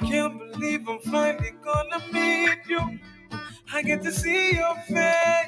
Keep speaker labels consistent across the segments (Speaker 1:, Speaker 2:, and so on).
Speaker 1: I can't believe I'm finally gonna meet you. I get to see your face.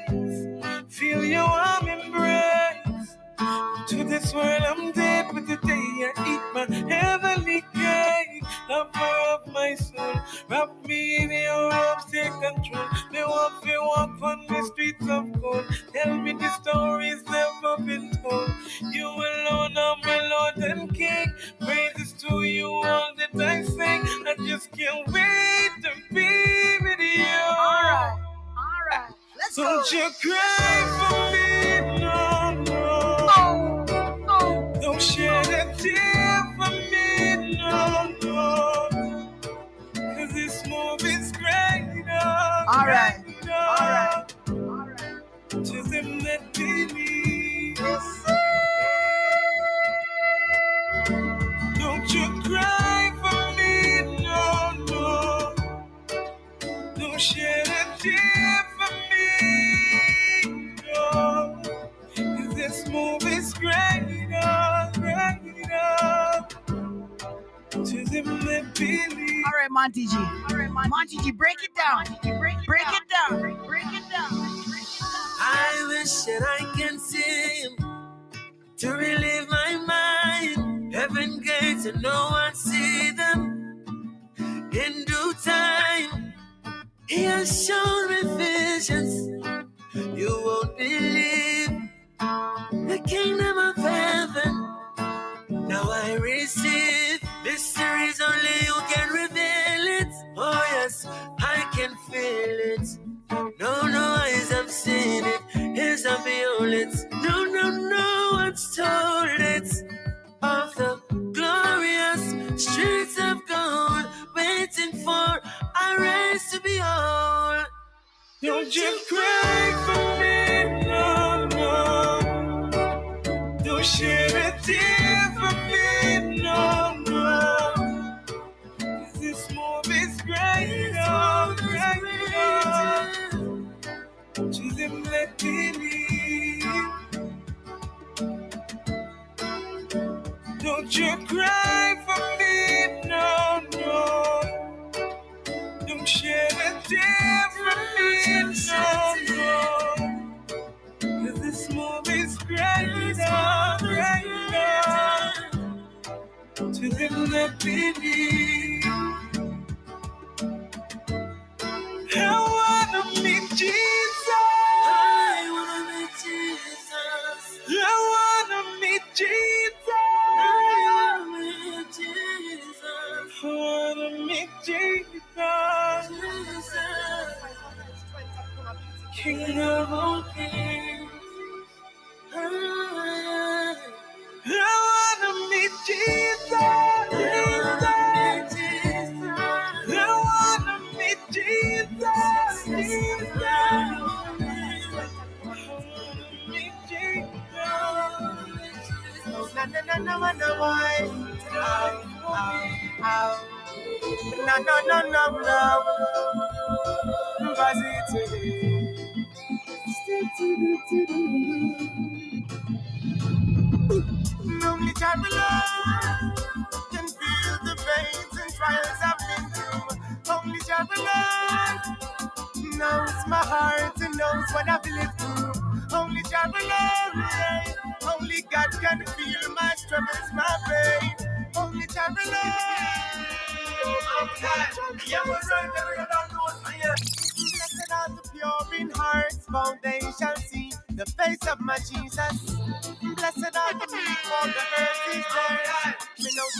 Speaker 1: believe.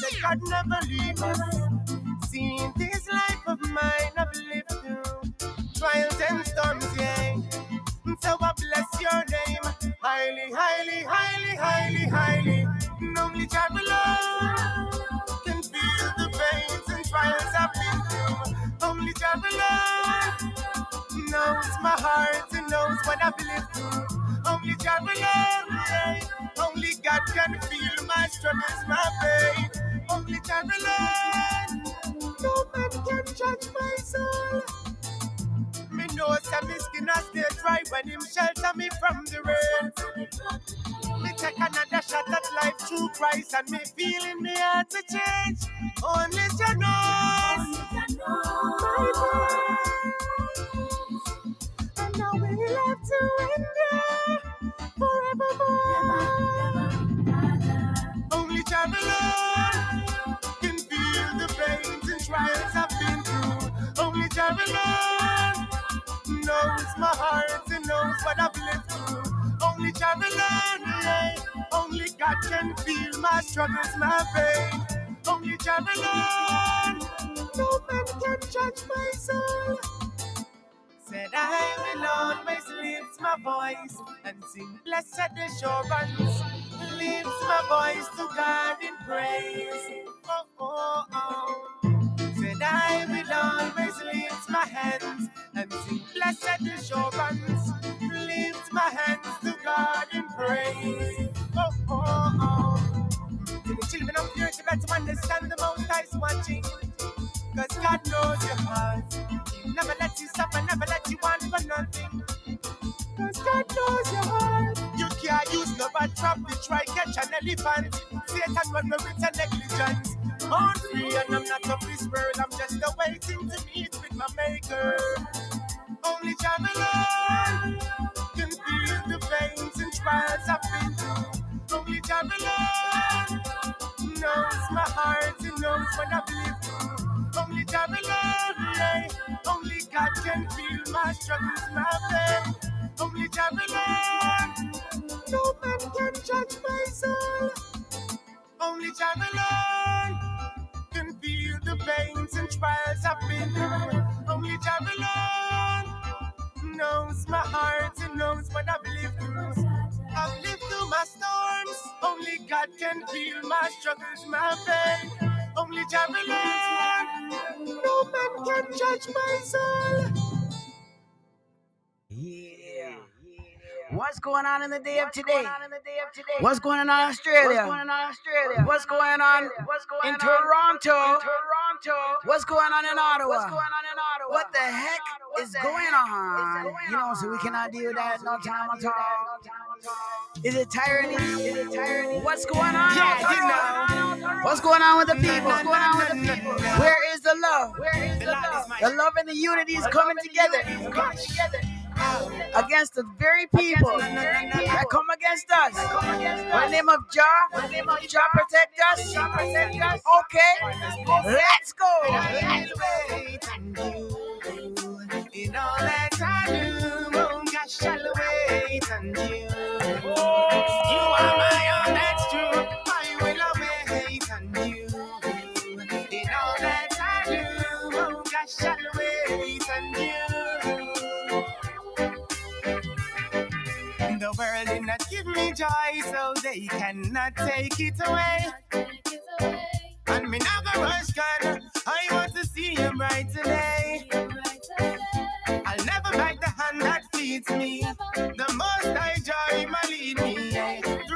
Speaker 1: That
Speaker 2: God never leave us. Seeing this life of mine, I've lived through trials and storms, yeah. So I bless your name, highly, highly, highly, highly, highly. Only travel can feel the pains and trials I've been through. Only travel knows my heart and knows what I've lived through. Only travel yeah. Only God can feel my struggles, my pain. Only travel No man can judge my soul. Me know some skin I stay dry when him shelter me from the rain. Me take another shot at life through Christ and me feeling me heart to change. Only Jah knows my pain. And now we love to endure forevermore. Only Jah alone can feel the pains and trials I've been through. Only Jah alone knows my heart and knows what I've lived through. Only Jah alone. Only God can feel my struggles, my pain. Only Jah alone. No man can judge my soul. Said I will always lift my voice and sing blessed assurance. Lift my voice to God in praise. Oh, oh, oh. Said I will always lift my hands and sing blessed assurance. Lift my hands to God in praise. Oh, oh, oh. To the children of you better understand the most High's watching. Cause God knows your heart. Never let you suffer, never let you want for nothing. Cause God knows your heart. You can't use no bad trap to try catch an elephant. Satan run with a negligence. I'm free and I'm not of this world. I'm just awaiting to meet with my maker. Only Jah alone can feel the pains and trials I've been through. Only Jah alone knows my heart and knows what I've God can feel my struggles, my pain. Only Jah alone. No man can judge my soul. Only Jah alone can feel the pains and trials I've been through. Only Jah alone knows my heart and knows what I've lived through. I've lived through my storms. Only God can feel my struggles, my pain. Only Jah alone. No man can judge my soul.
Speaker 3: Yeah. What's going on in the day of today? What's going on in Australia? What's going on in Toronto? What's going on in Ottawa? What the heck is going on? You know, so we cannot deal with that no time at all. Is it tyranny? Is it tyranny? What's going on?
Speaker 2: Yeah, you know.
Speaker 3: What's going on with the people? What's going on with the people? Where is the love? Where is the love? The love and the unity is coming together. Coming together against the very people that come against us. In the name of Jah, Jah protect us. Okay, let's go.
Speaker 2: In all that I do, oh gosh, wait on oh. you. Joy, so they cannot take it away. And me never rush God. I want to see him right today. I'll never bite the hand that feeds me. The most I joy my lead me.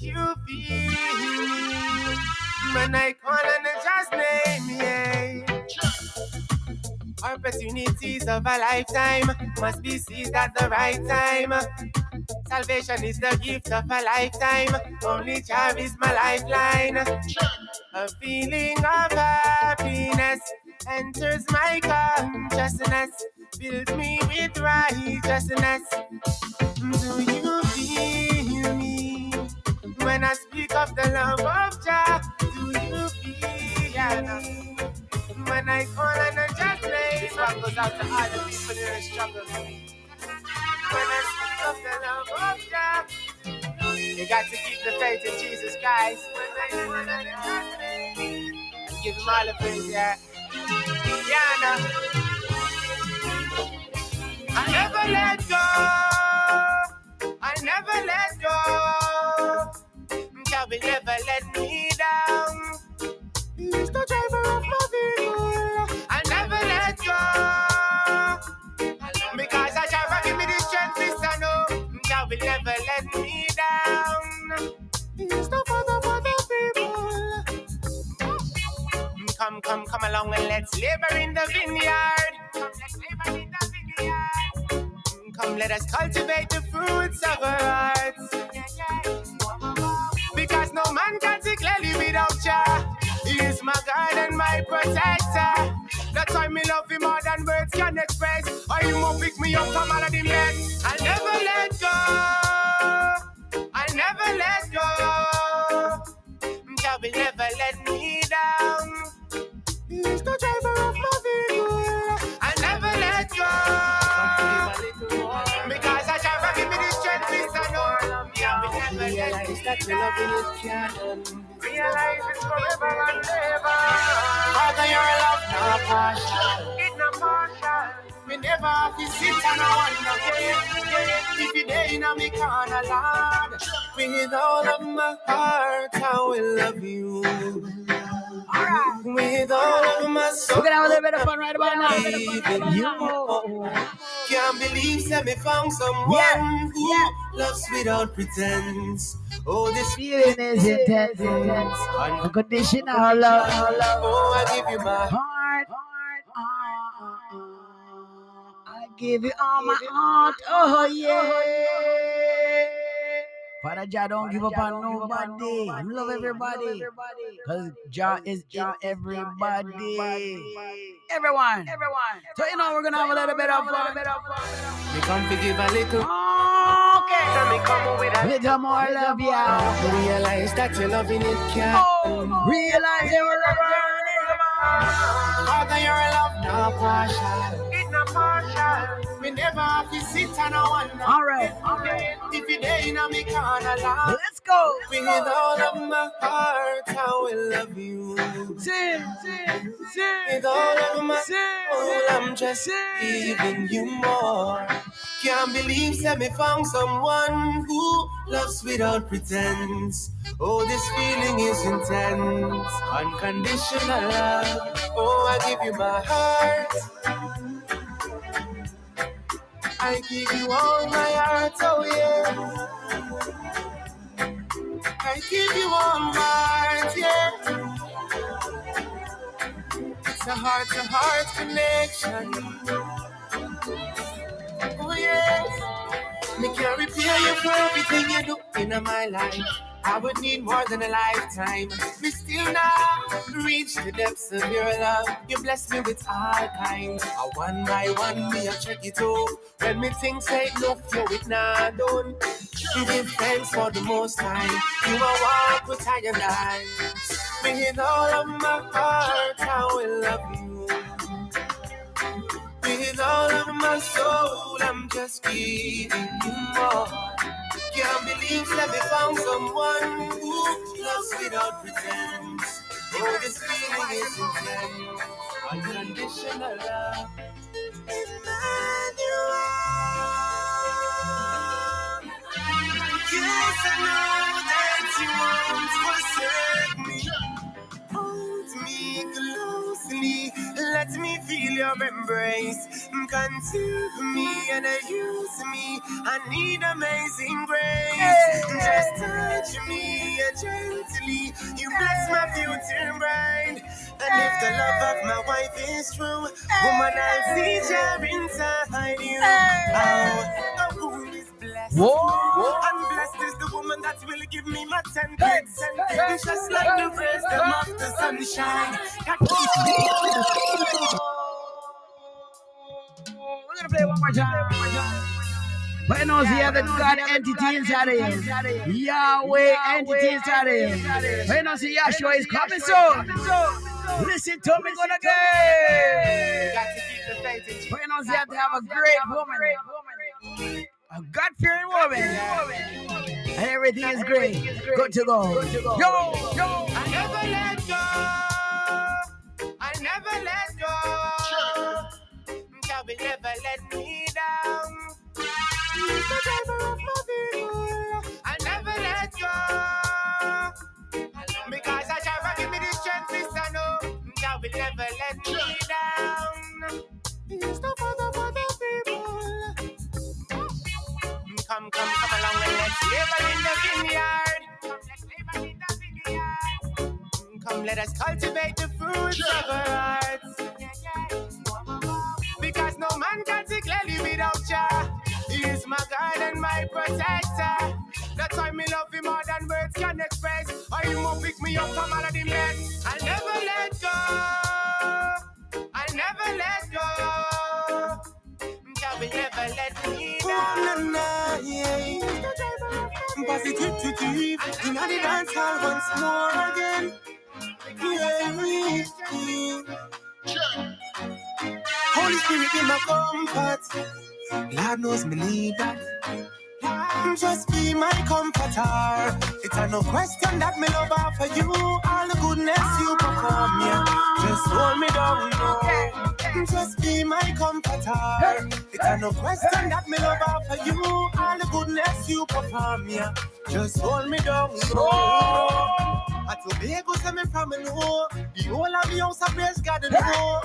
Speaker 2: You feel? When I call on the just name, yeah. Opportunities of a lifetime must be seized at the right time. Salvation is the gift of a lifetime. Only Jah is my lifeline. A feeling of happiness enters my consciousness, fills me with righteousness. Do you when I speak of the love of Jah? Do you feel when I call on the just name? This one goes out to all the people in the struggle. When I speak of the love of Jah, you got to keep the faith in Jesus Christ. When I call on the just name, give him all the praise, yeah. I know. I never let go. I never let go. Jah will never let me down. He's the driver of my vehicle. I'll never let go. Because I Jah give me the strength, Mr. No. Jah will never let me down. He's the father for the people. Come, come, come along and let's labor in the vineyard. Come, let's labor in the vineyard. Come, let us cultivate the fruits of our hearts. Jah. He is my guide and my protector. That's why me love him more than words can express. Or he won't pick me up from all of the mess. I'll never
Speaker 4: Realize that your loving it
Speaker 2: Realize it's forever and ever.
Speaker 4: Father, your love not partial.
Speaker 2: It's not partial.
Speaker 4: Me never have to sit and I wonder if you there in a me corner, Lord. With all of my heart, I will love you.
Speaker 2: With all of my soul.
Speaker 4: We're gonna have a little bit of fun right about now.
Speaker 2: Even
Speaker 4: You
Speaker 2: can't believe that me found someone
Speaker 4: Yeah,
Speaker 2: who
Speaker 4: yeah.
Speaker 2: loves without pretense. Oh, this
Speaker 4: Feeling is intense, intense. Unconditional love.
Speaker 2: Oh, I give you my
Speaker 4: Heart, I give you all my heart. Oh yeah. Oh, Father Jah don't give up on nobody. Love everybody. Cause Jah is in everybody. Everyone. Everyone. So you know we're gonna have a little bit of fun.
Speaker 2: Me come to give a little.
Speaker 4: Okay.
Speaker 2: Tell me come with
Speaker 4: A
Speaker 2: a
Speaker 4: little more love, yeah.
Speaker 2: Realize that you're loving it can't.
Speaker 4: Oh, realize you were
Speaker 2: Father, your love not partial. It's not partial. We never have to sit and a wonder.
Speaker 4: All right. Okay.
Speaker 2: If you're there in a me corner.
Speaker 4: Let's go.
Speaker 2: With all of my heart, I will love you.
Speaker 4: Sing, sing, sing.
Speaker 2: With all of my soul, I'm just giving you more. Can't believe that me found someone who loves without pretense. Oh, this feeling is intense. Unconditional love. Oh, I give you my heart. I give you all my heart, oh yeah. I give you all my heart, yeah. It's a heart to heart connection. Oh yes. Me can repair you for everything you do in my life. I would need more than a lifetime. Me still not reach the depths of your love. You bless me with all kinds. A one by one, me I check it out. When me think say no, flow it not done. You give thanks for the most time. You are walk with I and I. With all of my heart, I will love you. With all of my soul, I'm just giving you more. Can't believe that we found someone who loves without pretense. Oh, this feeling is intense. Unconditional love. Emmanuel. Yes, I know that you won't forsake me. Hold me closely, let me feel your embrace. Consume me and use me. I need amazing grace. Just touch me gently. You bless my future bride. And if the love of my wife is true, woman, I'll see her inside you. Oh, is blessed.
Speaker 4: Whoa.
Speaker 2: And blessed is the woman that will give me my ten kids. It's just like the rays them of the sunshine. That
Speaker 4: We're gonna play one more time. But you know, see, you have the God entity inside of you. Yahweh entity inside of you. Know, see, Yahshua is coming soon. Listen to me, gonna get.
Speaker 2: got to keep the faith in
Speaker 4: But you know, see, have to have a great woman. A God fearing woman. And everything is great. Good to go. Yo, yo.
Speaker 2: I never let go. I never let go. God will never let me down. Come, let us cultivate the fruits of our hearts. Because no man can see clearly without Jah. He is my guide and my protector. That's why me love him more than words can express. Or he will pick me up from all of the mess. I'll never let go. I'll never let go. Jah will never let Positive, in the dance hall once more again. Yeah. Holy Spirit be my comfort. Lord knows me need that. Just be my comforter. It's a no question that me love offer you. All the goodness you perform, yeah. Just hold me down, no. Just be my comforter. It's a no question that me love offer you. All the goodness you perform, yeah. Just hold me down, no. I Tobago say me from me know. The whole of the house I praise God and know.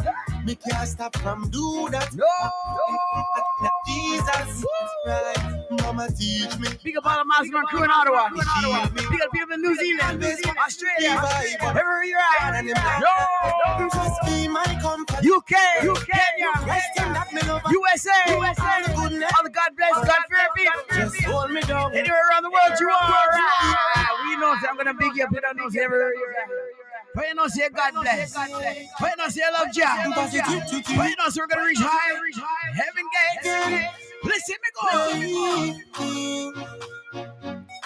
Speaker 2: Me can't stop from do that.
Speaker 4: No.
Speaker 2: Jesus, right. Mama teach me.
Speaker 4: Big up all the Masterman crew in Ottawa. Big up people in New Zealand, Australia, everywhere you're at. No.
Speaker 2: Just be my comfort.
Speaker 4: UK, Kenya,
Speaker 2: that me.
Speaker 4: USA,
Speaker 2: All the goodness.
Speaker 4: all the God bless, God fear people.
Speaker 2: Just hold me down.
Speaker 4: Anywhere around the world you are. We know, say I'm gonna big you up. You don't know, everywhere you're at. But you know, say God bless. But you know, say I love Jah. But you know, say we're gonna reach high, reach high heaven gates. Listen, me go.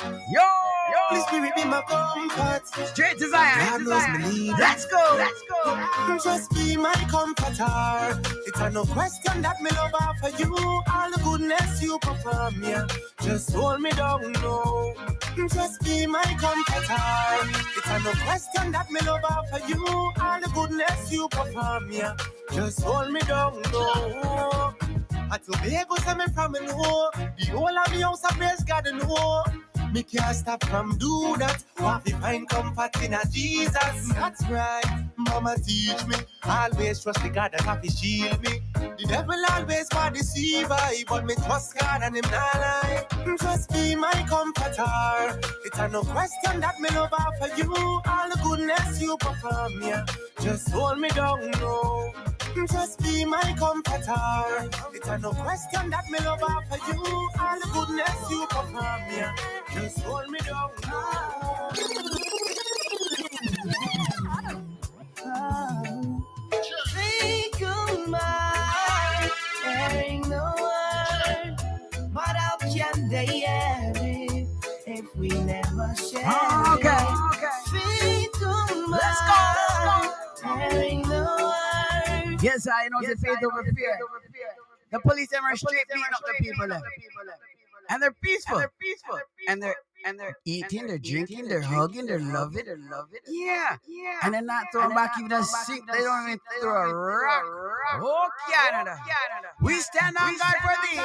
Speaker 4: Yo, yo,
Speaker 2: Spirit be my comfort.
Speaker 4: straight Zion.
Speaker 2: God knows me need.
Speaker 4: Let's go, let's go.
Speaker 2: Just be my comforter. It's a no question that me love for you. All the goodness you perform, yeah. Just hold me down, no. Just be my comforter. It's a no question that me love for you. All the goodness you perform, yeah. Just hold me down, no. At Tobago, say me from me know. The whole of me house I praise God and know. Me can't stop from do that. Want to find comfort in a Jesus. That's right. Mama teach me. Always trust the God that have to shield me. The devil always want to deceive I, but me trust God and him not lie. Just be my comforter. It's a no question that me love for you. All the goodness you perform, yeah. Just hold me down, no. Just be my comforter. It's a no question that me love for you. All the goodness you perform, yeah. Just hold me down, no.
Speaker 5: Think of mine, there ain't no word. But how can they it if we never share
Speaker 4: Oh, okay,
Speaker 5: it?
Speaker 4: okay.
Speaker 5: Think of mine,
Speaker 4: Let's go, let's
Speaker 5: there ain't no word.
Speaker 4: Yes, I know the faith over fear. The police are straight beating up the people. And they're peaceful. they're peaceful, and they're and they're eating, they're drinking, they're hugging, they're loving, they're loving. Yeah, yeah. And they're not throwing back even a sink. They don't even throw a rock. Oh Canada, we stand on God for thee.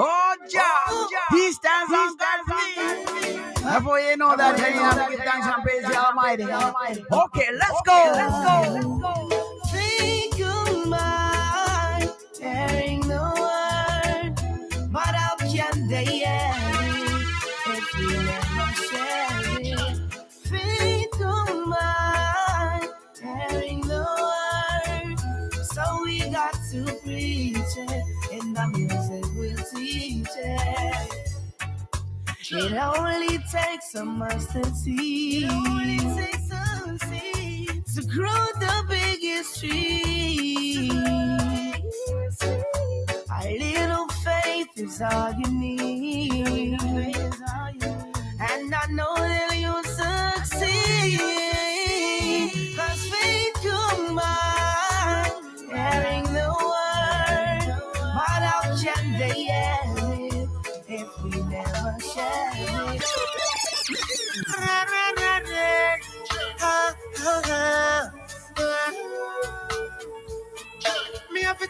Speaker 4: Oh Jah, oh, He stands on God for thee. Therefore, you know that you have to give thanks and praise the Almighty. Okay, let's go. Let's go.
Speaker 5: Think of It only takes a mustard seed. It only takes a seed to grow the biggest tree. A little faith is all you need.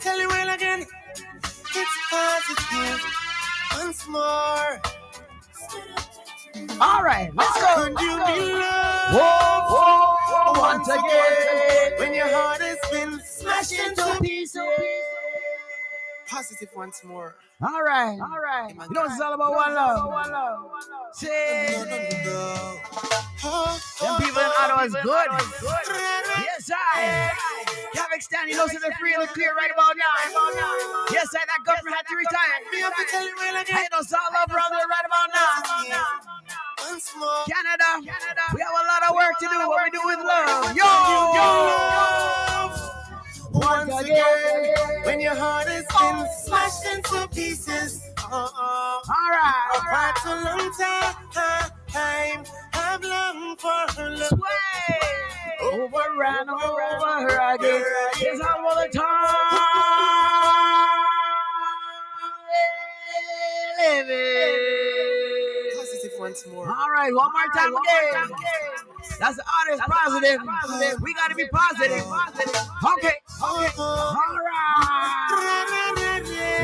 Speaker 2: Tell you well again. It's positive. Once more.
Speaker 4: All right, let's go.
Speaker 2: Could you be loved
Speaker 4: Whoa, whoa, whoa, once again.
Speaker 2: when your heart has been smashed into
Speaker 4: to
Speaker 2: pieces? Positive once more.
Speaker 4: All right, all right. You know it's all about one love. One love.
Speaker 2: No, no,
Speaker 4: Say,
Speaker 2: no. Oh,
Speaker 4: them people in Ottawa is good. Yes, I. Kazakhstan, you know, so they're free and clear right about now. Yes, I. That government had to retire.
Speaker 2: Me have to tell you well again.
Speaker 4: Hey, those all around right about now.
Speaker 2: More.
Speaker 4: Canada, we have a lot of work to do. What we do with love. Yo,
Speaker 2: Yo,
Speaker 4: yo.
Speaker 2: Once again, when your heart has been smashed into pieces. Oh,
Speaker 4: All right.
Speaker 2: Apart a long time, I've longed for her love.
Speaker 4: Sway. Over and over again. It's all the time. Living.
Speaker 2: Positive once more.
Speaker 4: All right, one more time again. That's the artist positive. We gotta be positive. Okay. Okay. All right.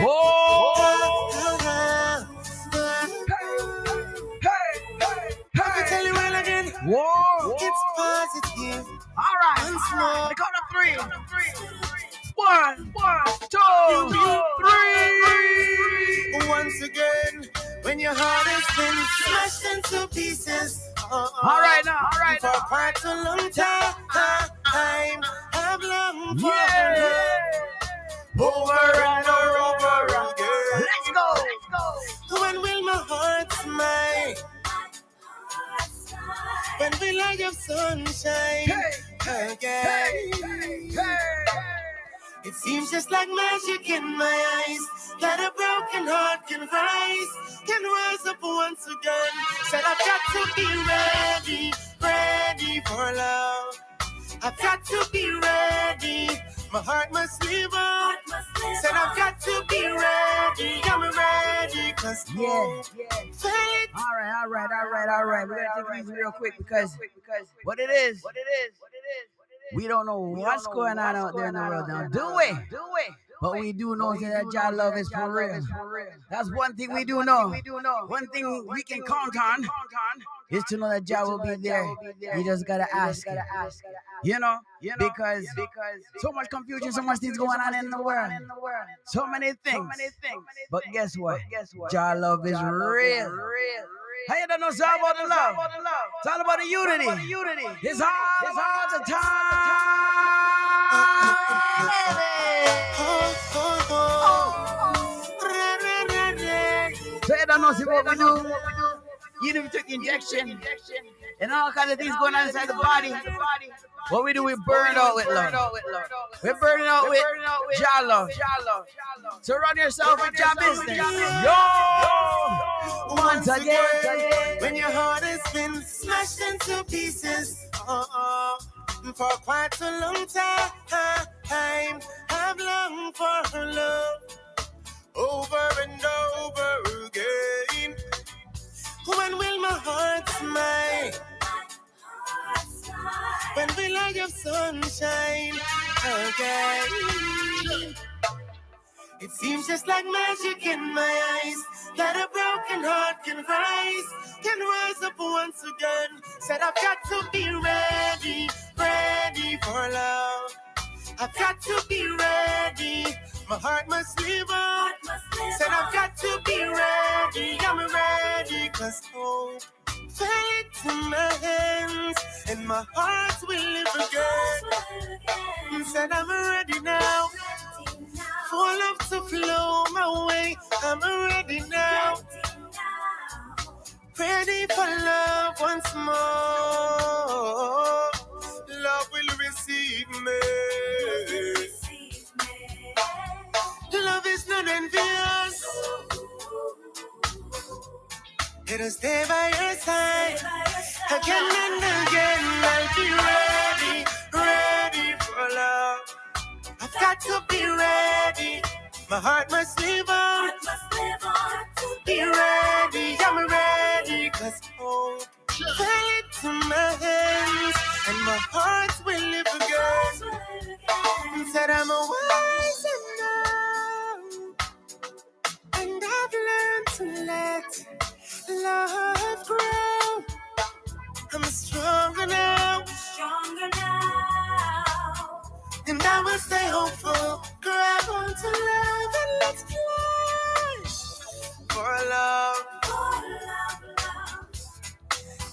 Speaker 4: Whoa. Hey. Hey.
Speaker 2: Let me tell you well again.
Speaker 4: Whoa.
Speaker 2: positive.
Speaker 4: All right.
Speaker 2: Once
Speaker 4: All right.
Speaker 2: more.
Speaker 4: The count of three. One, one, two, three.
Speaker 2: Once again, when your heart has been smashed into pieces. Uh,
Speaker 4: All right now. All right
Speaker 2: For
Speaker 4: now.
Speaker 2: quite a long time, I've longed for
Speaker 4: Yeah.
Speaker 2: over and over again.
Speaker 4: Let's go. Let's go.
Speaker 2: When will my heart smile? When will I have sunshine
Speaker 4: Hey,
Speaker 2: again?
Speaker 4: hey, hey.
Speaker 2: It seems just like magic in my eyes that a broken heart can rise, can rise up once again. Said I've got to be ready, ready for love. I've got to be ready. My heart must live on. Said I've got to be ready. I'm ready, cause
Speaker 4: Yeah, yeah. All right, all right, all right, all right. We're gonna take these real quick because what it is, what it is, what it is, we don't know what's going on out there in the world now. Do we? Do we? But we do know that Jah love is for real. That's one thing we do know. One thing we can count on is to know that Jah will be there. You just gotta ask. You know, because so much confusion, so much things going on in the world, so many things. But guess what? Jah love is real. How you don't know something about the love? It's all about the unity. It's all about the time. So you know what we do. Even if we took injection and all kinds of things going on inside the body. What we do, we burn out with love. We're burning out with Jah love. Surround yourself with Jah business. Yo! Once again.
Speaker 2: when your heart has been smashed into pieces, uh, uh, for quite a long time, I've longed for her love over and over again. When will my heart smile? When will I have sunshine again? It seems just like magic in my eyes that a broken heart can rise, can rise up once again. Said I've got to be ready, ready for love. I've got to be ready. My heart must live on. Said I've got to be ready. I'm ready, cause hope fell into my hands, and my heart will live again. Said I'm ready now for love to flow my way. I'm ready now, ready for love once more. Love will receive me. Not envious. It'll stay by your side again and again. I'll be ready, ready for love. I've got to be ready. My heart must live on. Be ready, I'm ready, cause oh, hope fell into my hands, and my heart will live again. Said I'm a wiser now, and I've learned to let love grow. I'm stronger now, and I will stay hopeful. Grab onto love and let's fly for love.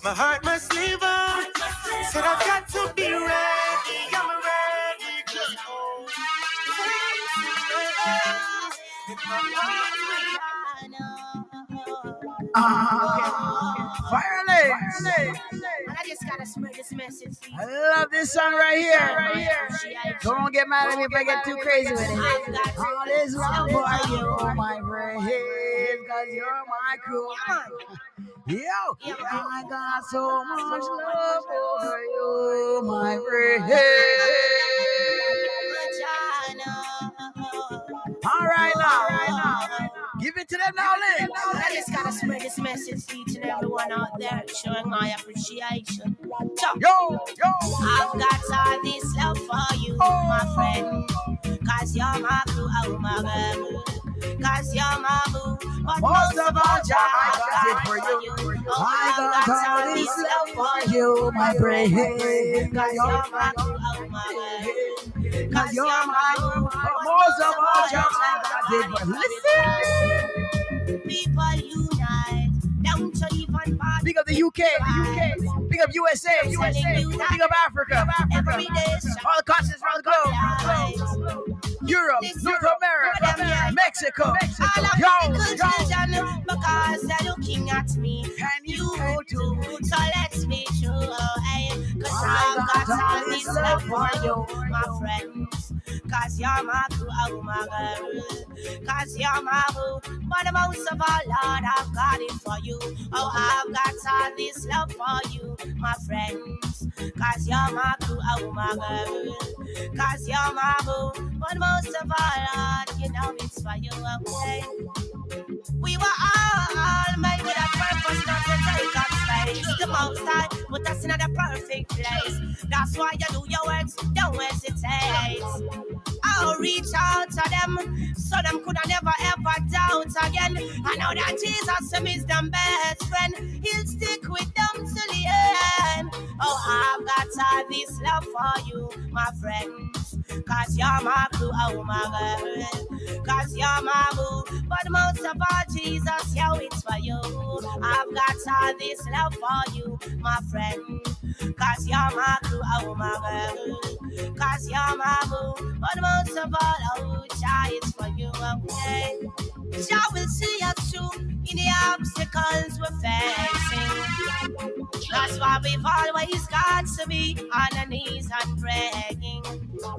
Speaker 2: My heart must live on. Said I've got to be ready. I'm ready. 'cause oh, if my heart
Speaker 4: Firelings.
Speaker 5: I just gotta spread this message.
Speaker 4: I love this song right here. Don't get mad at me if I get too crazy with it. All this love for you, my friend, cause you're my crew. Yo, I got so much love for you, my friend. All right now, all right now. Give it to them now, Lynn.
Speaker 5: I just gotta spread this message to each and everyone out there, showing my appreciation.
Speaker 4: Yo, yo.
Speaker 5: I've got all this love for you, my oh. friend, cause you're my crew, oh my God. Cause you're my boo. But
Speaker 3: Most of all, Jah, I got it for you.
Speaker 5: Oh,
Speaker 3: I got all this love for you, my friend.
Speaker 5: Cause you're my boo. Oh, my.
Speaker 3: Cause you're my boo. Most of all, Jah, I got it for you. Listen.
Speaker 5: People unite. Don't you even bother.
Speaker 3: Big up the UK, the UK. Big up USA, USA. Big up Africa,
Speaker 5: Every day,
Speaker 3: All the continents around the globe. Europe, North America, Mexico.
Speaker 5: All of
Speaker 3: Yo,
Speaker 5: the children, because they're looking at me.
Speaker 3: Can
Speaker 5: You
Speaker 3: do?
Speaker 5: So let's be true. Hey, Cause
Speaker 3: I
Speaker 5: I've got all this love for you, my friends. Cause you're my boo, oh my girl. Cause you're my boo. But most of all, Lord, I've got it for you. Oh, I've got all this love for you, my friends. Cause you're my boo, oh my. Cause you're my boo. But most of all, Lord, you know it's for you, okay? We were all made with a purpose, not to take The high put us in a perfect place. That's why you do your works, don't hesitate. I'll reach out to them, so them could have never ever doubt again. I know that Jesus is them best friend. He'll stick with them till the end. Oh, I've got all this love for you, my friends. Cause you're my boo, oh my girl. Cause you're my boo. But most of all, Jesus, yo, it's for you. I've got all this love for you, my friend. Cause you're my boo, oh my girl. Cause you're my boo. But most of all, oh, Jah, it's for you, okay? Jah will see us through in the obstacles we're facing. That's why we've always got to be on our knees and praying.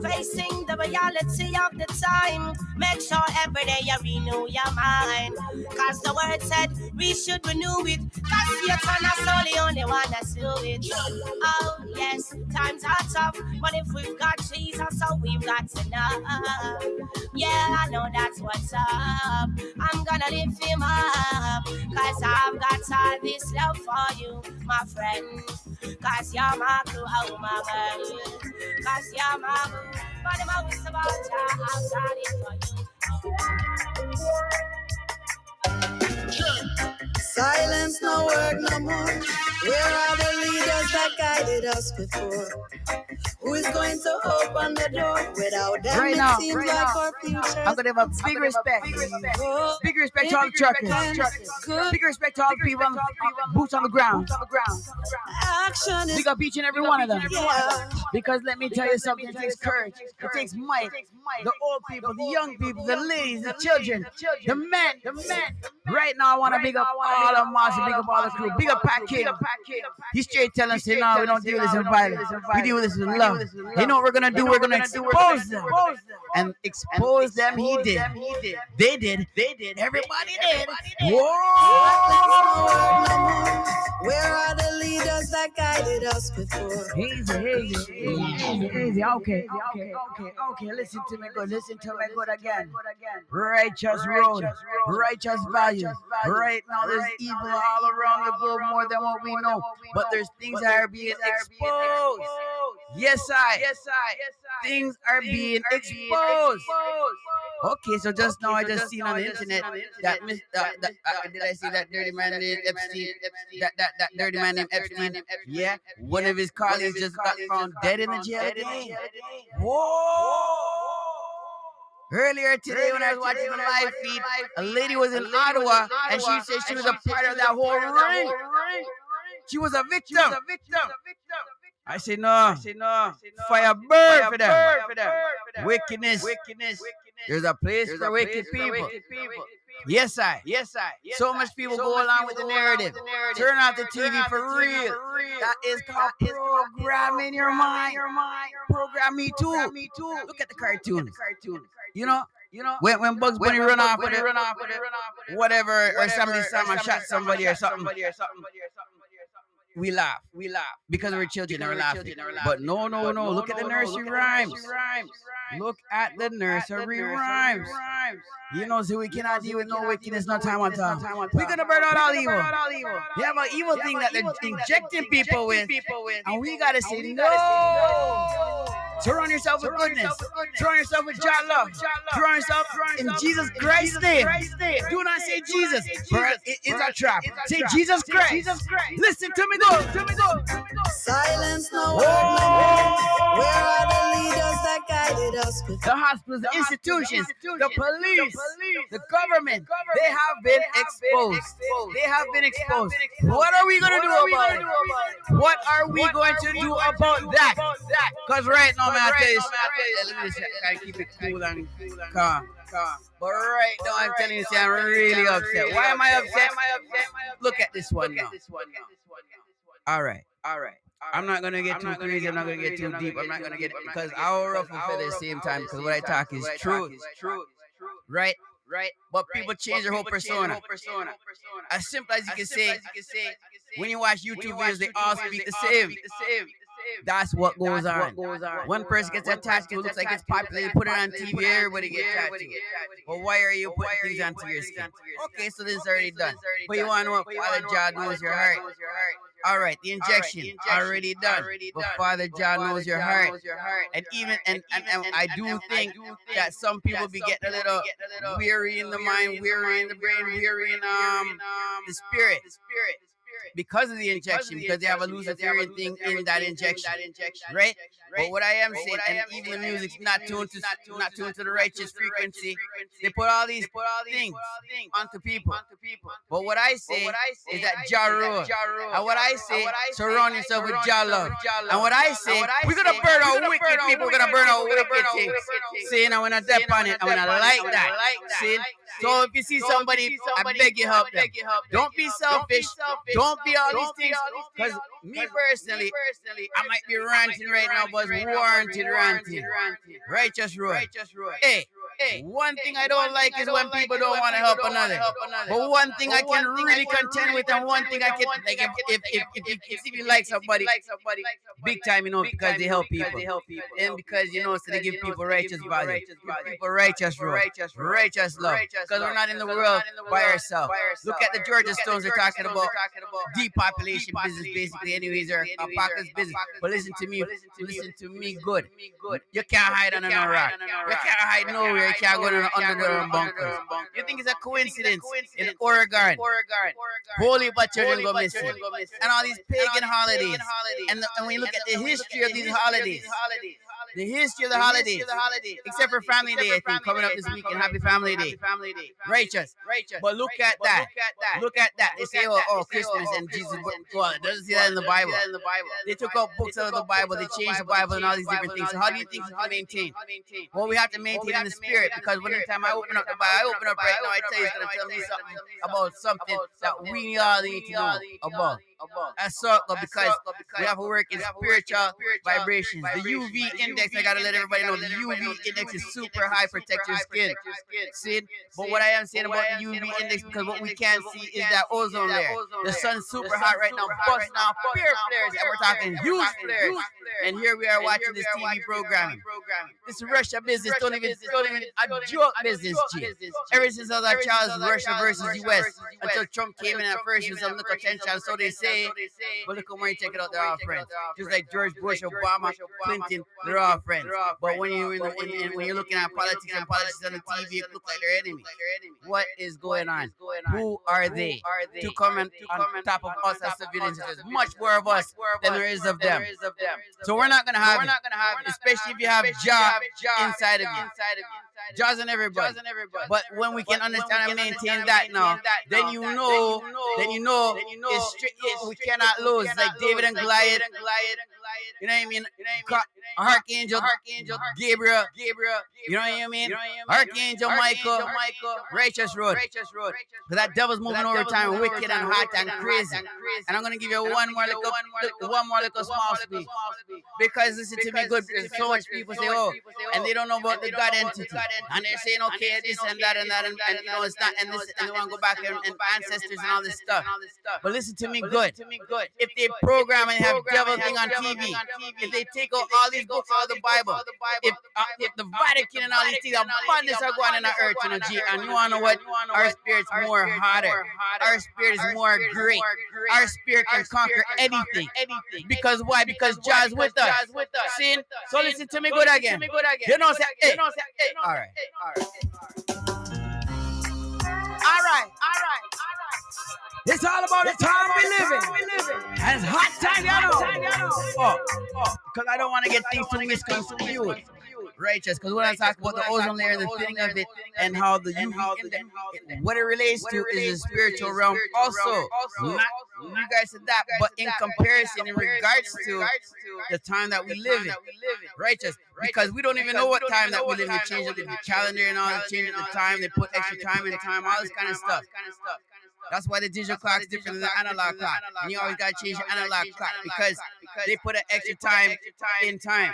Speaker 5: Facing the reality of the time. Make sure every day you renew your mind. Cause the word said we should renew it. Cause Satan is the only one that's do it. Oh, yes, times are tough. But if we've got Jesus, so we've got know. Yeah, I know that's what's up. I'm gonna lift him up. Cause I've got all this love for you, my friend. Cause you're my crew, oh my world. Cause you're my. But the all, Jah, I've got it for you.
Speaker 4: Silence no work no more. Where are the leaders that guided us before? Who is going to open the door without them?
Speaker 3: Right now, right
Speaker 4: like
Speaker 3: now. I'm gonna have a big respect.
Speaker 4: Oh,
Speaker 3: Big respect to all the truckers. Big respect to all the people, boots on the ground.
Speaker 4: action is
Speaker 3: Big up each and every one of them. Because let me tell you something, it takes courage, it takes might. The old people, the young people, the ladies, the children, the men, the men. Right now, I want to big up all of Master, big up all the crew, big up Pat King. He's straight telling us, no, we don't do this in violence. We do this in love. You know what we're gonna do? We're gonna expose them. And expose them, he did. They did. They did. Everybody did. Whoa!
Speaker 4: Where are the leaders that guided us before?
Speaker 3: Easy, easy, easy, easy, easy. Okay, okay, okay, okay. Listen to me good. Listen to me good again. Righteous road, righteous values. Right now, there's evil all around the globe more than what we know. But there's things that are being exposed. Yes, I. Yes, I. Things are being exposed. Okay, so just now I just seen on the internet that uh, that, uh, did I see that dirty man named Epstein? That that that dirty man named Epstein. Yeah, one of his colleagues just got found dead in the jail. Whoa! Earlier today, when I was watching the live feed, a lady was in Ottawa and she said she was a part of that whole ring. She was a victim. I say no. I say no. Fire burn for them. Wickedness. Wickedness. There's a place for wicked people. Yes, I. Yes, I. So much people go along with the narrative. Turn off the TV for real. That is called programming your mind. Program me too. Look at the cartoon. You know, you know, when when Bugs Bunny run off with it, run off with it, whatever, or somebody someone shot somebody or something. We laugh, we laugh because we're children and we're laughing. But no, no, no. Look at the nursery rhymes. Look at the nursery rhymes. You know, so we cannot deal with no wickedness, no time on time. We're gonna burn out all evil. They have an evil thing that they're injecting people with, and we gotta say no Surround yourself with goodness. Surround yourself with Jah love. Surround yourself in Jesus Christ's name. Do not say Jesus, for it is a trap. Say Jesus Christ. Listen to me though.
Speaker 6: The
Speaker 3: hospitals, the institutions, the police, the government, they have been exposed. They have been exposed. What are we going to do about it? What are we going to do about that? Because right now, man, I tell you, let me just keep it cool and calm. But right now, I'm telling you, I'm really upset. Why am I upset? Look at this one now. All right, all right. I'm not gonna get too crazy. I'm not gonna get too deep. I'm not gonna get because I'll ruffle at the same time because what I talk is truth. Right, right. But people change their whole persona. As simple as you can say, when you watch YouTube videos, they all speak the same. That's what goes on. One person gets attached to it, looks like it's popular, they put it on TV, everybody gets attached to it. But why are you putting things onto your skin? Okay, so this is already done. But you want to know what Father John knows your heart. All right, the injection, already done. but Father John knows your heart. And even and, and, and I do think that some people be getting a little weary in the mind, weary in the brain, weary in um the spirit because of the injection, because they have a Luciferian thing in that injection, right? But what I am saying, and even the music's not tuned to not tuned to the righteous frequency, they put all these put all things onto people. But what I say is that Jah rule, and what I say, surround yourself with Jah love, and what I say, we're gonna burn out wicked people, we're gonna burn out wicked things. See, when I step on it, I I like that, see. So if you see somebody, I beg you help them. Don't be selfish. Don't be all these things. Because me personally, I might be ranting right now, but warranted ranting. Righteous Roy. Hey. Hey, one thing I don't like is when people don't want to help another. But one thing I can really contend with, and one thing I can like if if if, if, if, if you like somebody, big time, you know, because they help people, and because you know, so they give people righteous value, people righteous righteous, righteous love, because we're not in the world by ourselves. Look at the Georgia Stones; they're talking about depopulation business, basically. Anyways, or apocalypse business. But listen to me, listen to me, good. You can't hide under no rock. You can't hide nowhere. You can't go to the underground bunkers. You think it's a coincidence in Oregon? Holy but children go missing, and all these pagan holidays. And, and when you look at the history of these holidays, the history of the holidays, except for Family Day, I think, coming up this weekend. Happy Family Day. Family Day, Righteous. Righteous. But look at that. Look at that. They say, oh, oh Christmas oh, and Jesus. Well, it doesn't say that in the Bible. They took out books out of the Bible. They changed the Bible and all these different things. So how do you think we maintain? Well, we have to maintain in the spirit because when the time I open up the Bible, I open up right now, I tell you, it's going to tell me something about something that we all need to know about. That's circle because we have to work in spiritual vibrations. The UV index, I gotta let everybody know the UV index is super high, protect your skin. See? But what I am saying about the UV index, because what we can't see is that ozone layer. The sun's super hot right now, busting off pure flares, and we're talking huge flares. And here we are watching this TV programming. This Russia business don't even, don't even a joke business, G. Ever since I was a child, Russia versus US, until Trump came in at first, with some little attention, so they say say, but look at when you take it out, they're all friends. Just like George Bush, Obama, Clinton, they're all friends. But when you in, in, in, when you're looking at politics and politics on the TV, it looks like they're enemies. What is going on? Who are they to come and on top of us as civilians? There's much more of us than there is of them. So we're not gonna have, especially if you have job inside of you. Jaws and everybody. But when we can understand and maintain that now, then you know, then you know, it's, it's, we cannot lose. Like David and Goliath. You know what I mean? Archangel, Archangel, Gabriel, Gabriel. You know what I mean? Archangel Michael, Michael, righteous road. But that devil's moving over time, wicked and hot and crazy. And I'm gonna give you one more little, one more little small speech. Because listen to me, good. So much people say, oh, and they don't know about the God entity, and they're saying, okay, this and that and that, and, and you know, it's not, and this, and they want to go back and, and ancestors and all this stuff. But listen to me, good. If they program and have devil thing on TV, if they take out all these books out of the Bible, if uh, if the Vatican and all these things, abundance are going in the earth, you know, G, and you wanna know what? Our spirit's more hotter. Our spirit is more great. Our spirit can conquer anything. Anything. Because why? Because Jah's with us. Sin. So listen to me good again. You know, say, hey. All right. All right. All right. It's all about the time we live in. And it's hot time, y'all know. Oh, oh, because I don't want to get things too misconstrued. Righteous, because when I talk about the ozone layer, the thing of it, and how the UV, what it relates to is the spiritual realm also. Not you guys said that, but in comparison, in regards to the time that we live in, righteous, because we don't even know what time that we live in. They change up the calendar and all, change up the time, they put extra time in time, all this kind of stuff. That's why the digital clock is different than the analog clock. And you always gotta change the analog clock because they put an extra time in time.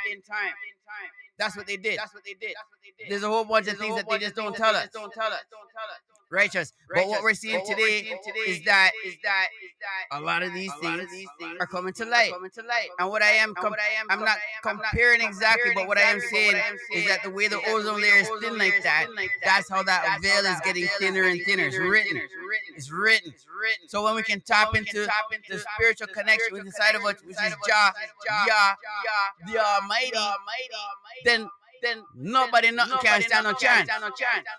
Speaker 3: That's what they did. That's what they did. There's a whole bunch of things that they just don't tell us. don't tell us. Righteous. But what we're seeing today is that, is that, is that a lot of these things are coming to light. And what I am, com- I'm not comparing exactly, but what I am saying is that the way the ozone layer is thin like that, that's how that veil is getting thinner and thinner. It's written. It's written. It's written. So when we can tap into the spiritual connection with inside of us, which is Jah, Yah, the Almighty, then then nobody nothing can stand no chance.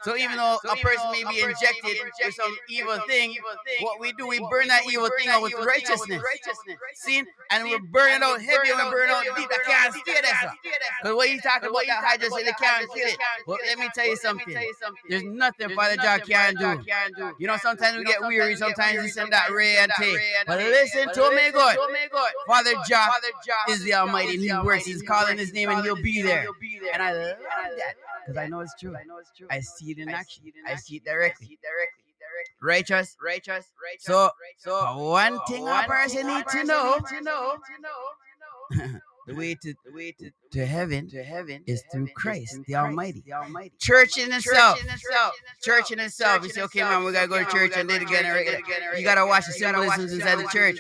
Speaker 3: So even though a person may be injected with some evil thing, what we do, we burn that evil thing out with righteousness. See? And we burn it out heavy and we burn it out deep. I can't stay there, Because what you talking about that hydro say they can't kill it. Well, let me tell you something. There's nothing Father Jah can do. You know, sometimes we get weary, sometimes he send that ray and take. But listen to me, God. Father Jah is the Almighty he works. He's calling his name and he'll be there. And I love that. because I know it's true. I see it in action. I see it directly. Righteous, righteous, righteous. So, so one thing a person need to know, the way to the way to, to heaven to heaven is through Christ, the Almighty. The Almighty. Church in itself. Church in itself. You say, okay, mom, we gotta go to church and then again. You gotta watch the symbolisms inside the church.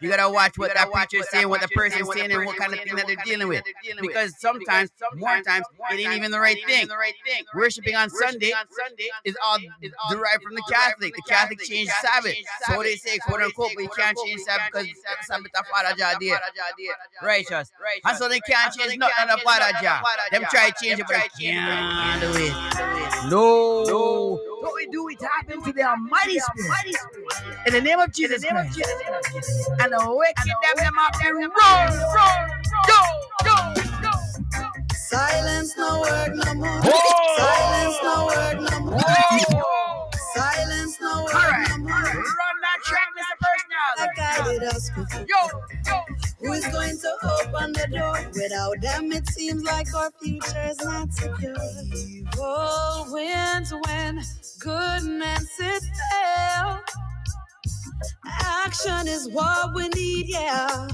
Speaker 3: You gotta watch what that preacher is saying, what the person is saying, and what kind of thing that they're dealing with. Because sometimes, more times, it ain't even the right thing. Worshiping on Sunday is all derived from the Catholic. The Catholic changed Sabbath. So they say, quote unquote, but you can't change Sabbath because Sabbath of did. Righteous. And so they can't change nothing on the Father Jah. Them try to change it, but they can't do it. No. No. What we do, we tap into the Almighty Spirit. In the name of Jesus Christ. And the wicked them, them up and run, run, go, go, go.
Speaker 6: Silence no word no more.
Speaker 3: Whoa.
Speaker 6: Silence no word no more.
Speaker 3: Whoa.
Speaker 6: Silence no word
Speaker 3: All right.
Speaker 6: no more.
Speaker 3: Run that track, Mr.
Speaker 6: That guided us before.
Speaker 3: Yo, yo.
Speaker 6: Who is going to open the door? Without them, it seems like our future is not secure. Evil wins when good men sit still. Action is what we need, yeah.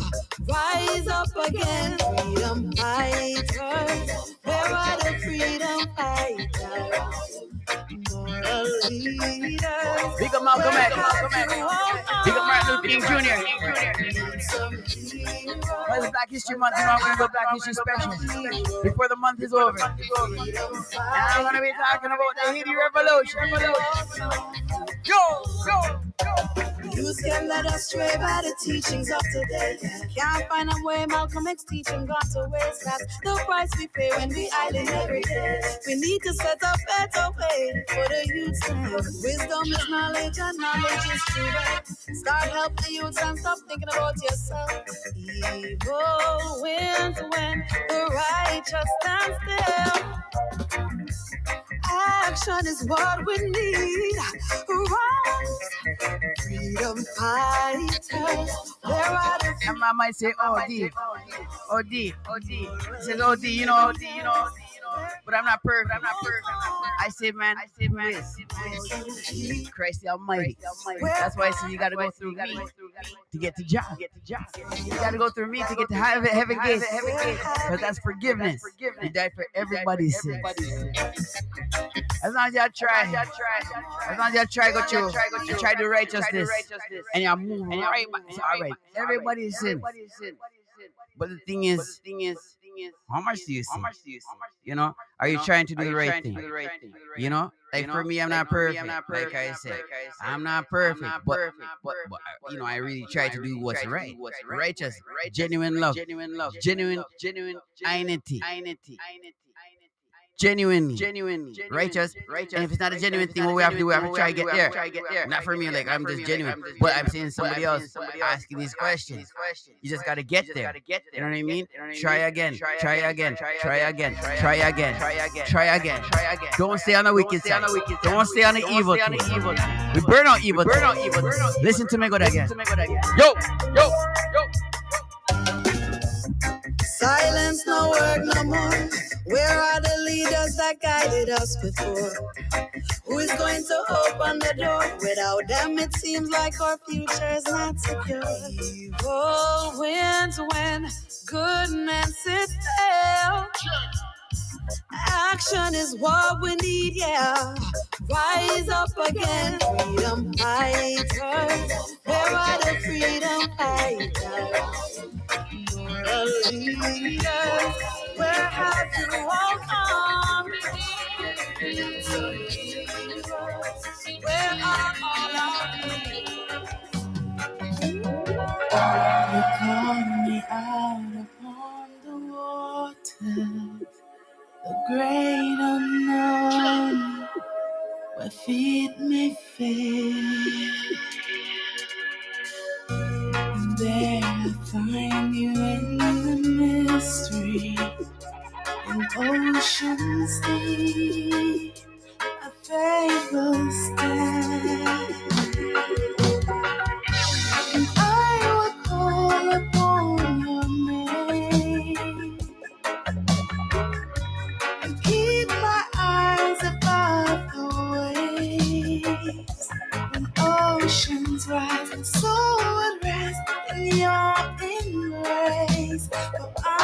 Speaker 6: Rise up again, freedom fighters. Where are the freedom fighters?
Speaker 3: Big up Malcolm X. Big up Martin Luther King Jr. Well, it's Black History Month, know, I'm going to go Black History Special before the month is over. And I'm going to be talking about the Haiti Revolution. Yo, yo.
Speaker 6: Youth get us astray by the teachings of today. Can't find a way Malcolm X teaching gone to waste. That's the price we pay when we island every day. We need to set a better way for the youth. Wisdom is knowledge and knowledge is truth. Start helping the youth and stop thinking about yourself. Evil wins when the righteous stand still. Action is what we need. Rise, freedom fighters. Where are the
Speaker 3: And I might say OD. OD. OD. Says OD, you know, OD, you know. But I'm not perfect. I'm not perfect. I say, man, I say, man. Christ Almighty. That's why I say you gotta go through me to get to Jah. Get to Jah. You gotta go through me to get to heaven, heaven gates. Because that's forgiveness. He died for everybody's sins. As long as y'all try, as long as y'all try, go through, you try to righteousness, and y'all move right all right. Everybody's sin. But the thing is, thing is, is, How much do you see? You know, are you trying to do the right thing? You know, like for me, I'm not perfect. Like I said, I'm not perfect, but, but, but you know, I really try to do what's right, righteous, genuine love, genuine, genuine, identity genuinely, genuinely righteous, righteous. And if it's not a genuine thing, what we have to do, we have to try to get there. Not for me, like I'm just genuine, but I'm seeing somebody else asking these questions. You just gotta get there. You know what I mean? Try again, try again, try again, try again, try again, try again. Don't stay on the wicked side. Don't stay on the evil. We burn out evil. Burn out evil. Listen to me, go again. Yo, yo, yo.
Speaker 7: Silence no work no more. Where are the leaders that guided us before? Who is going to open the door? Without them, it seems like our future is not secure. Evil wins when good men sit still. Action is what we need, yeah. Rise up again, freedom fighters. Where are the freedom fighters? Where have you walk on? Where are all our leaders? You call me out upon the waters, the great unknown, where feet may fail. There I find you in the mystery, in oceans deep, a faith will stand.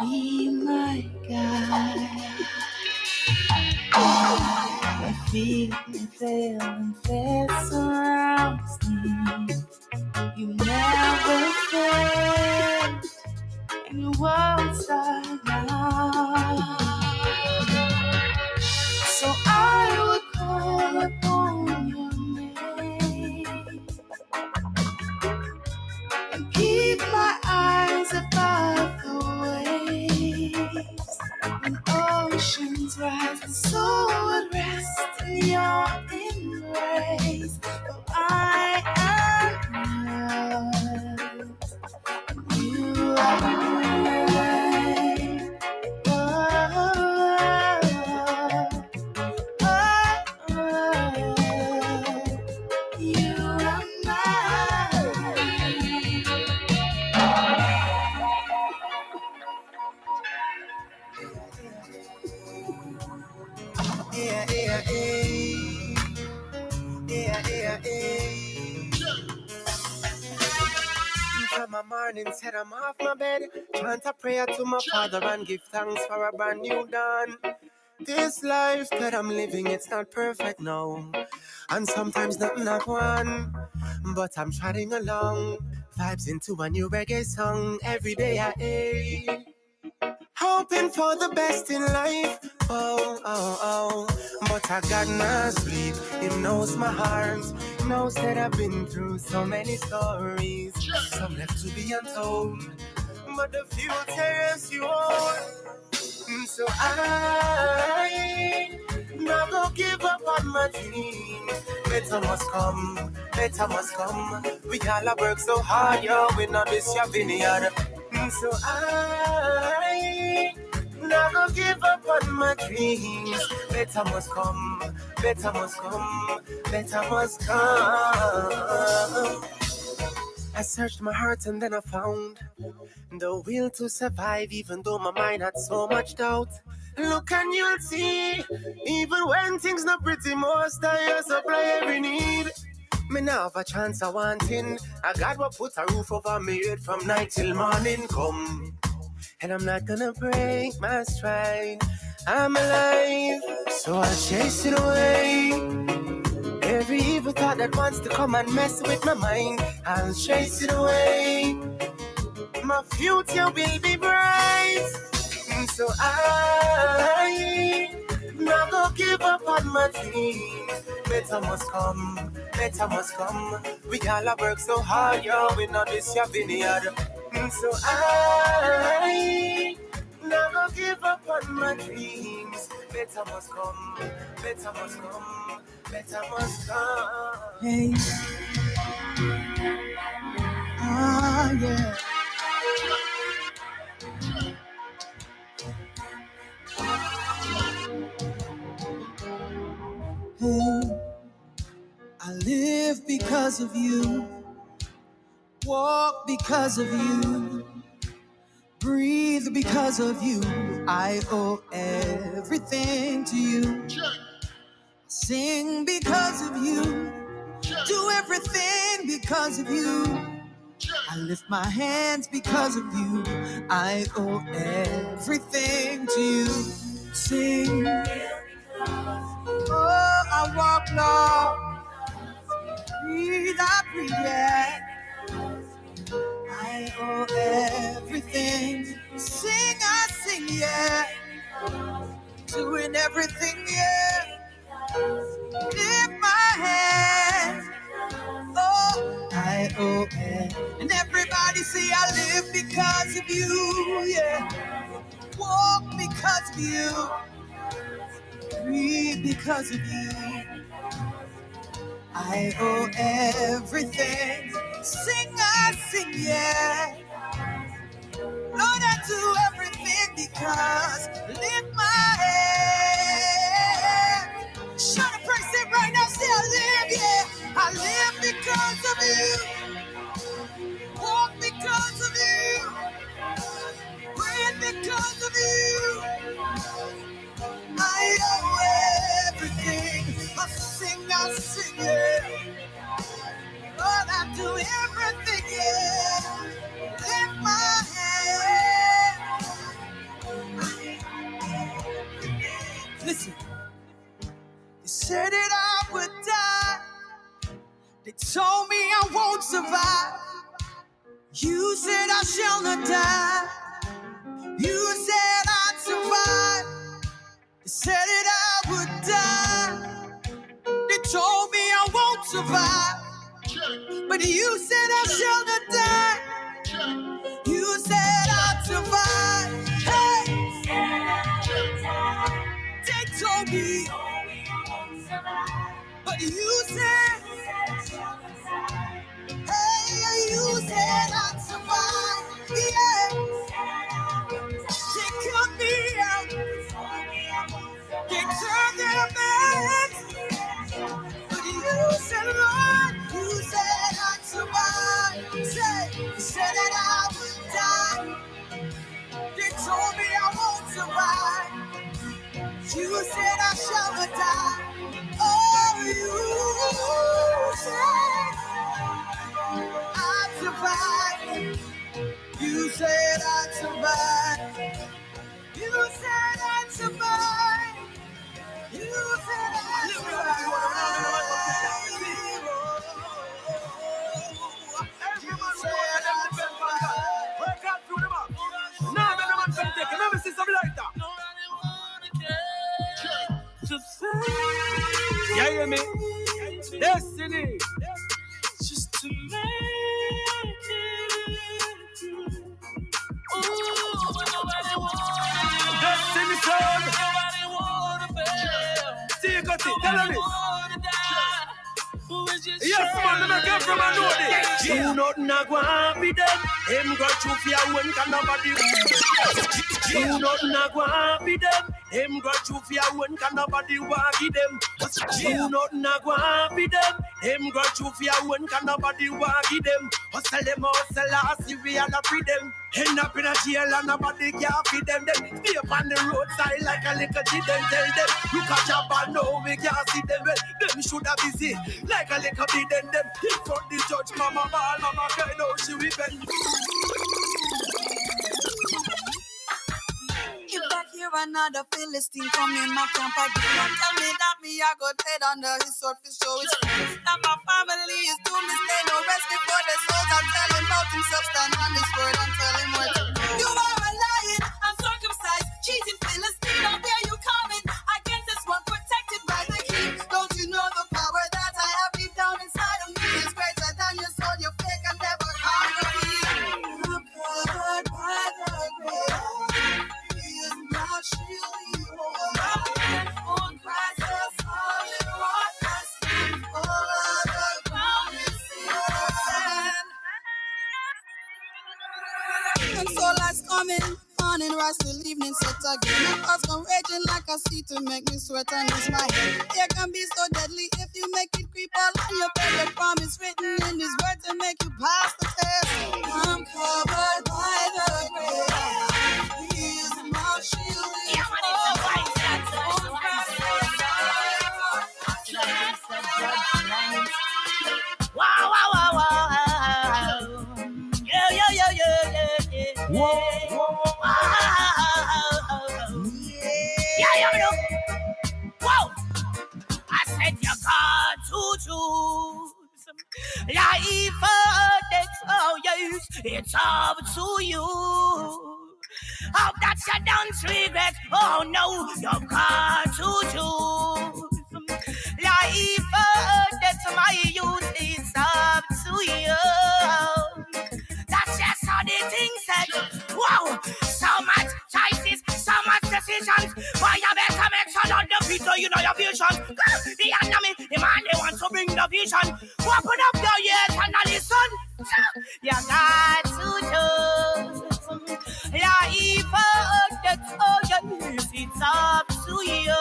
Speaker 7: be my guide. I feel may fail and fear surrounds me. You never failed, and you won't start now. So I will call upon
Speaker 2: father and give thanks for a brand new dawn. This life that I'm living, it's not perfect, no. And sometimes nothing at one. But I'm trotting along. Vibes into a new reggae song. Every day I aim. Hoping for the best in life. Oh, oh, oh. But I got no sleep. Him knows my heart. Knows that I've been through so many stories. Some left to be untold. But the future is yours. Mm, So I not gonna give up on my dream. Better must come, better must come. We all have worked so hard, yo. We not this your vineyard. Mm, So I not gonna give up on my dreams. Better must come, better must come, better must come. I searched my heart and then I found the will to survive, even though my mind had so much doubt. Look and you'll see. Even when things not pretty, most I supply every need. Me now have a chance of wanting. I got what put a roof over me head from night till morning come. And I'm not gonna break my stride. I'm alive, so I chase it away. Evil thought that wants to come and mess with my mind, I'll chase it away. My future will be bright, mm, so I not gonna give up on my dream. Better must come, better must come. We all have worked so hard, yo. We know this your vineyard, mm, so I gonna give up on my dreams. Better must come, better must come, better must come.
Speaker 6: Hey. Ah, yeah. Hey. I live because of you, walk because of you, breathe because of you. I owe everything to you. Sing because of you, do everything because of you. I lift my hands because of you. I owe everything to you. Sing. Oh, I walk, Lord. Breathe, I breathe, yeah. I owe everything. Sing, I sing, yeah. Doing everything, yeah. Lift my hands. Oh, I owe it. And everybody say, I live because of you, yeah. Walk because of you. Breathe because of you. I owe everything. Sing, I sing, yeah. Lord, I do everything because lift my head. Shout and praise it right now. Say, I live, yeah. I live because of you. Survive. You said I shall not die. You said I'd survive. They said that I would die. They told me I won't survive. But you said I shall not die. You said I'd survive. Hey, they told me. But you said, you said I'd survive. Yeah, they cut me out. They turned their. But you said, Lord, you said I'd survive. Said that I would die. They told me I won't survive. You said I shall not die. Oh, you said I'd survive. You said I'd survive. You said I'd survive. You said I'd survive. You said I'd survive.
Speaker 1: Work out through the map. Now that the man can take it. Let me see some lighter. Just say, yeah, hear me? Destiny. Destiny it, tell him this. Yes, man, let me get from a know this.
Speaker 4: You nothing a go on with them. Them got you fear when can nobody. You nothing a go on with them. Them got you fear when can nobody walk with them. You nothing a go on with them. Them go through fear when can nobody give them. Hustle them, hustle, last we all up with them. End up in a jail and nobody can feed them. Then stay up on the roadside like a little kid. Then tell them, you catch up and no we can't see them. Well, them should have busy like a little bit. Then them in front the judge, mama ball, mama cry, no she will
Speaker 6: I hear another Philistine come in my camp again, don't tell me that me I go dead under his sword for show his That my family is doomed stay no rest before the souls. I tell him about himself, stand on his word and tell him what to do. You are
Speaker 5: Yeah, me know. I said you got to choose. Life or death, oh yes, it's up to you. Hope that you don't regret. Oh no, you got to choose. Life or death, my youth, it's up to you. That's just how the thing said. Wow, so much choices, so much decisions. Sure that the people you know your vision. The enemy, the man they want to bring the vision. Open up your ears and listen. You got to choose. Life or death, oh yes, it's up to you.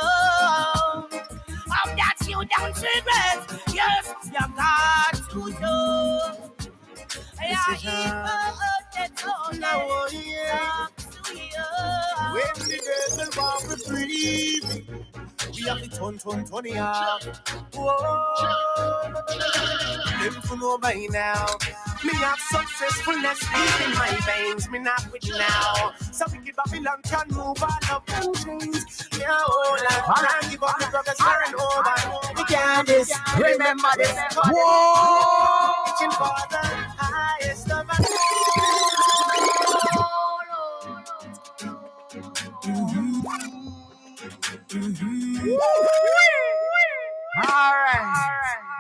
Speaker 5: Hope that you don't regret. Yes, you got to choose. Life or death, oh
Speaker 2: Now,
Speaker 5: yes,
Speaker 2: yeah.
Speaker 5: it's up to you.
Speaker 2: When the devil want to free, we have to turn, turn, turn it up. Whoa. Them to know by now. Me have successfulness deep in my veins. Me not with now. So wicked Babylon can move all up and chains. Yeah, hold on. Can't give up the progress far and over. We can this. Remember this. Whoa. Reaching for the highest of all.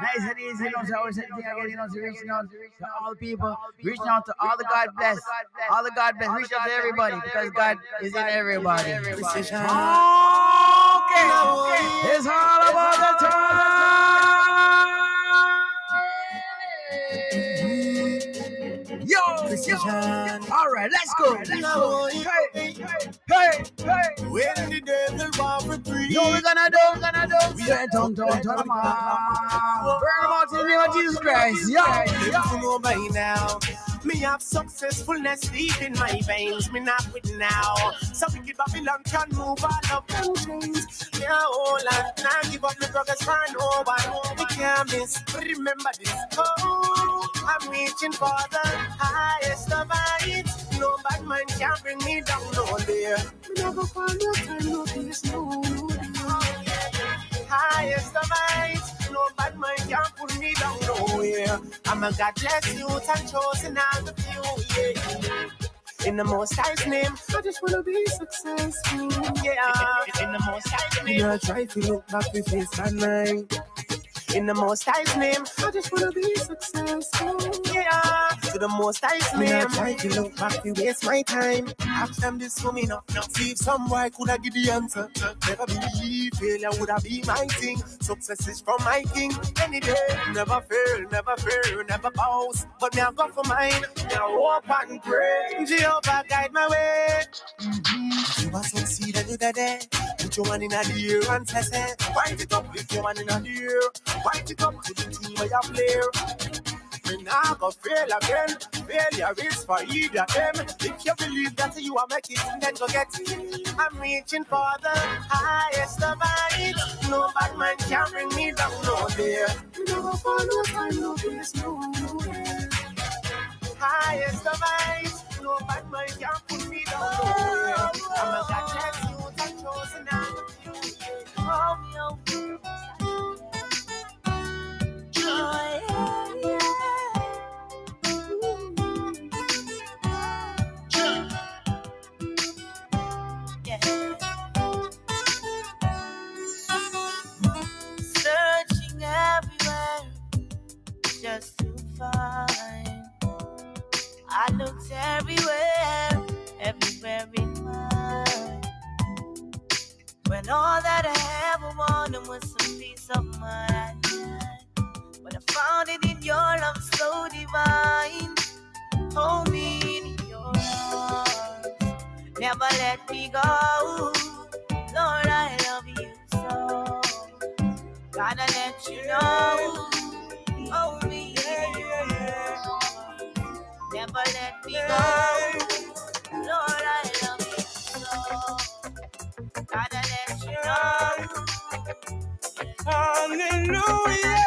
Speaker 3: Nice and easy. You know, so I always say the thing again, you know, so reaching out to all the people, reaching out to all the God bless, all the God bless, reach out to everybody because God is in everybody. Okay. It's all about the time. Yo, yo. All right, let's go. Let's go. Hey, hey, hey, hey.
Speaker 2: When the devil want.
Speaker 3: You know what we're gonna do? We're gonna do. We turn, turn them on. Burn them out in the name of Jesus Christ. Yo, yo.
Speaker 2: to know by now. Me have successfulness deep in my veins. Me not with now. So wicked Babylon can move all up and chains. Yeah, hold on. Now give up the progress for no one. We can't miss. Remember this. Oh, I'm reaching for the highest of heights. No bad man can bring me down. No there. Me never find no time. No peace. No. Oh, yeah, yeah. Highest of heights. No bad man can put me down nowhere. I'm a God bless you and chosen out of you. Yeah. In the most high's name, I just wanna be successful. Yeah. In the most high's name, I try to look back with face and mind. In the most high's name, I just wanna be successful. Yeah. To the most high's name, I try to look back to waste my time. Ask them this for me now. See if some boy could have give the answer. Never believe failure would have be my thing. Success is from my king. Any day, never fail, never fail, never bounce. But me I go for mine. Now hope and pray. Jehovah guide my way. You are succeed every day. Put your hand in the air and say, say, wind it up, lift your hand in the air, wind it up to the team where you play. Me nah go fail again. Failure is for either them. If you believe that you are making then go get it. I'm reaching for the highest of heights. No bad man can bring me down, no there. No follow time, no place, no. Highest of heights. No bad man can put me down, no nowhere. I'm a God, you, that chosen and the few. Oh,
Speaker 5: just to all that I ever wanted was some peace of your love so divine. Hold me in your arms. Never let me go. Lord, I love you so. Gotta let you know. Hold me in your arms. Never let me go. Lord, I love you so. Gotta let you know.
Speaker 1: Hallelujah.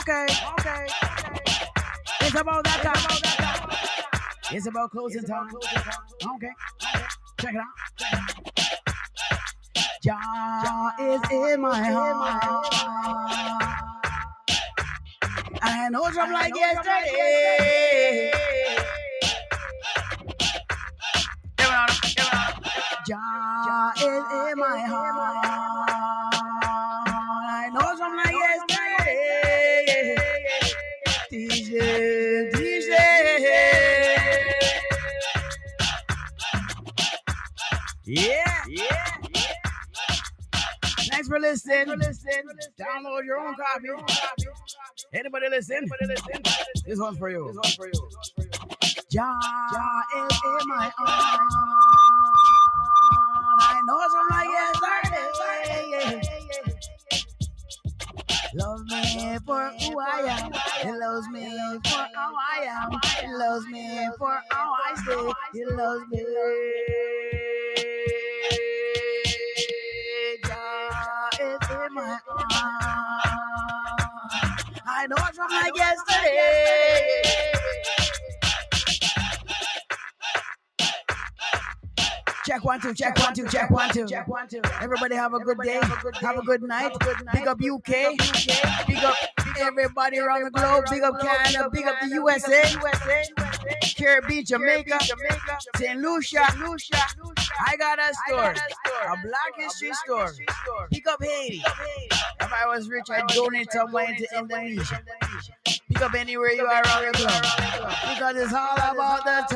Speaker 4: Okay, okay. It's about that time. It's about closing it's about time. Closing time. Okay. okay, check it out. Jah is in my heart. I know no drum like yesterday. Jah is in my heart. I know something like yesterday. DJ, DJ. Yeah, yeah. Thanks for listening. Download your own copy. Anybody listen? This one's for you. This one's for you. Jah is in my heart. I know some like yesterday. Love me for who I am. He loves me for how I am. He loves me for how I stay. He loves me. Jah in my heart. I know it's from like yesterday. Check one two, check one two, check one two, check one two. Everybody have a good day, have a good night. Big up UK, big up everybody around the globe. Big up Canada, big up the USA, Caribbean, Jamaica, St. Lucia, Lucia. I got a store, a Black History store. Pick up Haiti. If I was rich, I'd donate some money to Indonesia. Pick up anywhere you are around the globe. Because it's all about the